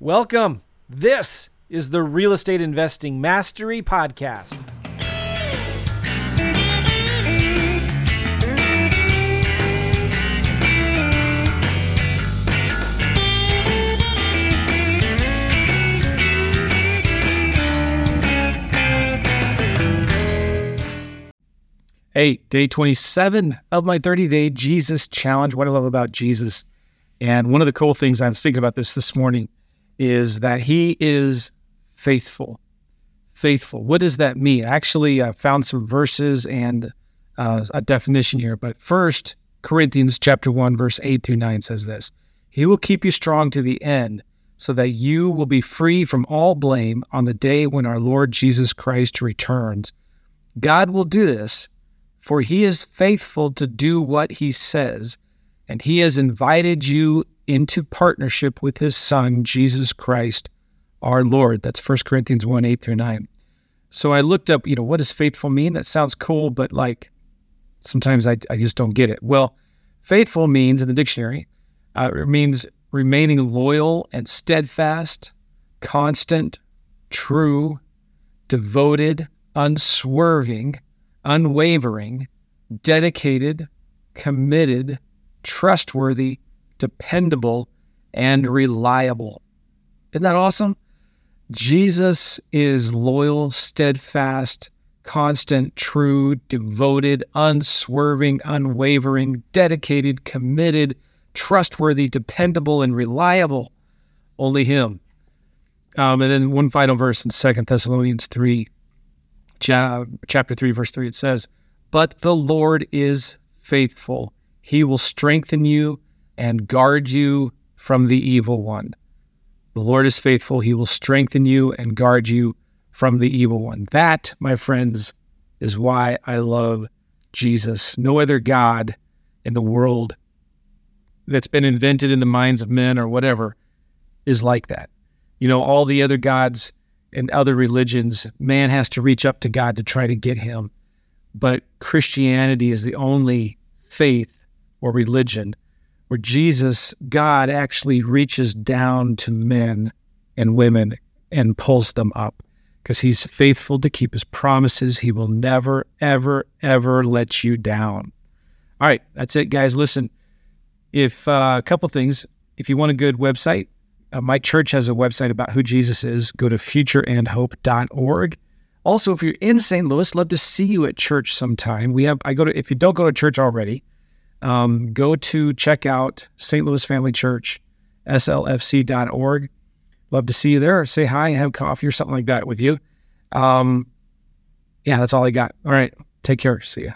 Welcome. This is the Real Estate Investing Mastery Podcast. Hey, day 27 of my 30 day Jesus challenge. What I love about Jesus. And one of the cool things I was thinking about this this morning is that he is faithful. Faithful. What does that mean? Actually, I found some verses and uh, a definition here. But first, Corinthians chapter 1, verse 8 through 9 says this He will keep you strong to the end, so that you will be free from all blame on the day when our Lord Jesus Christ returns. God will do this, for he is faithful to do what he says, and he has invited you into partnership with his son, Jesus Christ, our Lord. That's 1 Corinthians 1 8 through 9. So I looked up, you know, what does faithful mean? That sounds cool, but like sometimes I, I just don't get it. Well, faithful means in the dictionary, uh, it means remaining loyal and steadfast, constant, true, devoted, unswerving, unwavering, dedicated, committed, trustworthy, dependable, and reliable. Isn't that awesome? Jesus is loyal, steadfast, constant, true, devoted, unswerving, unwavering, dedicated, committed, trustworthy, dependable, and reliable. Only Him. Um, and then one final verse in Second Thessalonians 3, chapter 3, verse 3, it says, But the Lord is faithful. He will strengthen you and guard you from the evil one. The Lord is faithful. He will strengthen you and guard you from the evil one. That, my friends, is why I love Jesus. No other God in the world that's been invented in the minds of men or whatever is like that. You know, all the other gods and other religions, man has to reach up to God to try to get him. But Christianity is the only faith or religion where Jesus, God, actually reaches down to men and women and pulls them up because he's faithful to keep his promises. He will never, ever, ever let you down. All right, that's it, guys. Listen, if uh, a couple things, if you want a good website, uh, my church has a website about who Jesus is. Go to futureandhope.org. Also, if you're in St. Louis, love to see you at church sometime. We have I go to if you don't go to church already, um, go to check out St. Louis Family Church, slfc.org. Love to see you there. Say hi, have coffee or something like that with you. Um, yeah, that's all I got. All right. Take care. See ya.